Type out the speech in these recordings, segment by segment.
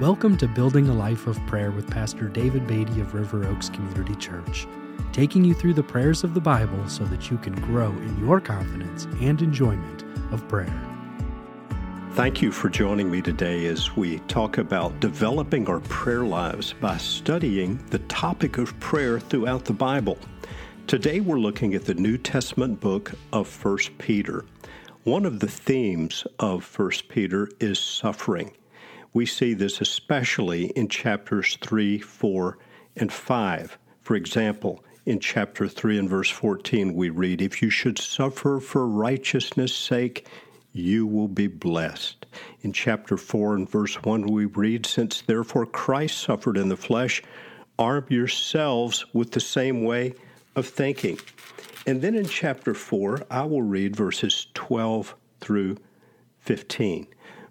Welcome to Building a Life of Prayer with Pastor David Beatty of River Oaks Community Church, taking you through the prayers of the Bible so that you can grow in your confidence and enjoyment of prayer. Thank you for joining me today as we talk about developing our prayer lives by studying the topic of prayer throughout the Bible. Today we're looking at the New Testament book of 1 Peter. One of the themes of 1 Peter is suffering. We see this especially in chapters 3, 4, and 5. For example, in chapter 3 and verse 14, we read, If you should suffer for righteousness' sake, you will be blessed. In chapter 4 and verse 1, we read, Since therefore Christ suffered in the flesh, arm yourselves with the same way of thinking. And then in chapter 4, I will read verses 12 through 15.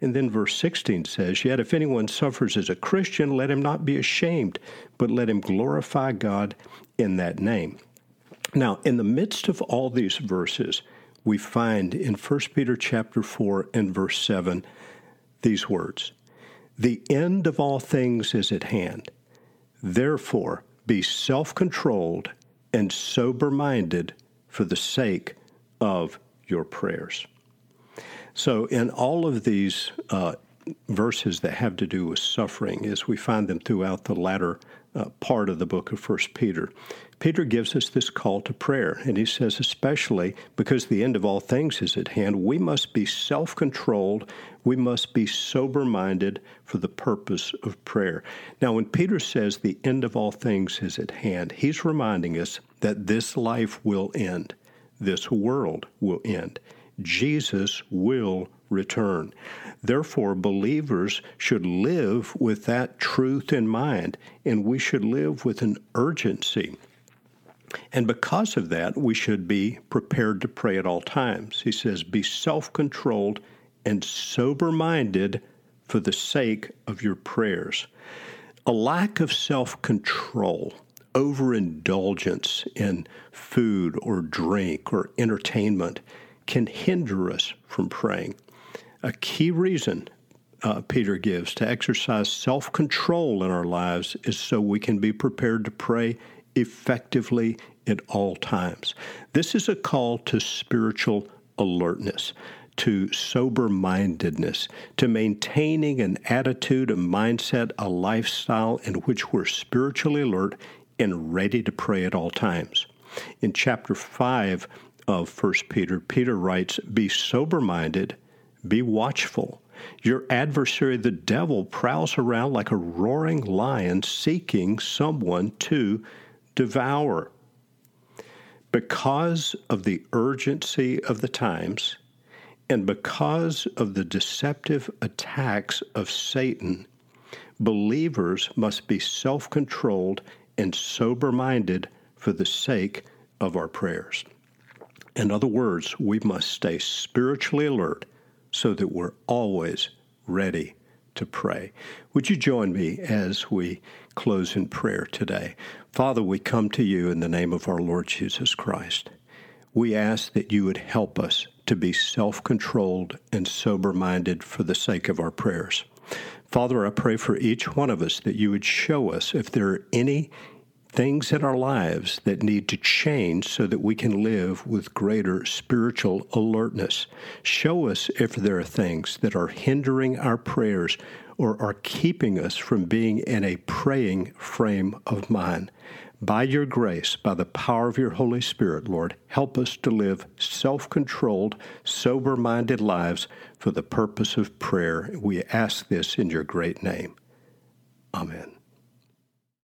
and then verse 16 says, Yet if anyone suffers as a Christian, let him not be ashamed, but let him glorify God in that name. Now, in the midst of all these verses, we find in 1 Peter chapter 4 and verse 7 these words The end of all things is at hand. Therefore, be self controlled and sober minded for the sake of your prayers. So, in all of these uh, verses that have to do with suffering, as we find them throughout the latter uh, part of the book of First Peter, Peter gives us this call to prayer, and he says, especially because the end of all things is at hand, we must be self controlled, we must be sober minded for the purpose of prayer. Now, when Peter says the end of all things is at hand, he's reminding us that this life will end, this world will end. Jesus will return. Therefore, believers should live with that truth in mind, and we should live with an urgency. And because of that, we should be prepared to pray at all times. He says, Be self controlled and sober minded for the sake of your prayers. A lack of self control, overindulgence in food or drink or entertainment, can hinder us from praying. A key reason uh, Peter gives to exercise self control in our lives is so we can be prepared to pray effectively at all times. This is a call to spiritual alertness, to sober mindedness, to maintaining an attitude, a mindset, a lifestyle in which we're spiritually alert and ready to pray at all times. In chapter 5, of 1 Peter, Peter writes, Be sober minded, be watchful. Your adversary, the devil, prowls around like a roaring lion seeking someone to devour. Because of the urgency of the times, and because of the deceptive attacks of Satan, believers must be self controlled and sober minded for the sake of our prayers. In other words, we must stay spiritually alert so that we're always ready to pray. Would you join me as we close in prayer today? Father, we come to you in the name of our Lord Jesus Christ. We ask that you would help us to be self controlled and sober minded for the sake of our prayers. Father, I pray for each one of us that you would show us if there are any things in our lives that need to change so that we can live with greater spiritual alertness. Show us if there are things that are hindering our prayers or are keeping us from being in a praying frame of mind. By your grace, by the power of your Holy Spirit, Lord, help us to live self controlled, sober minded lives for the purpose of prayer. We ask this in your great name. Amen.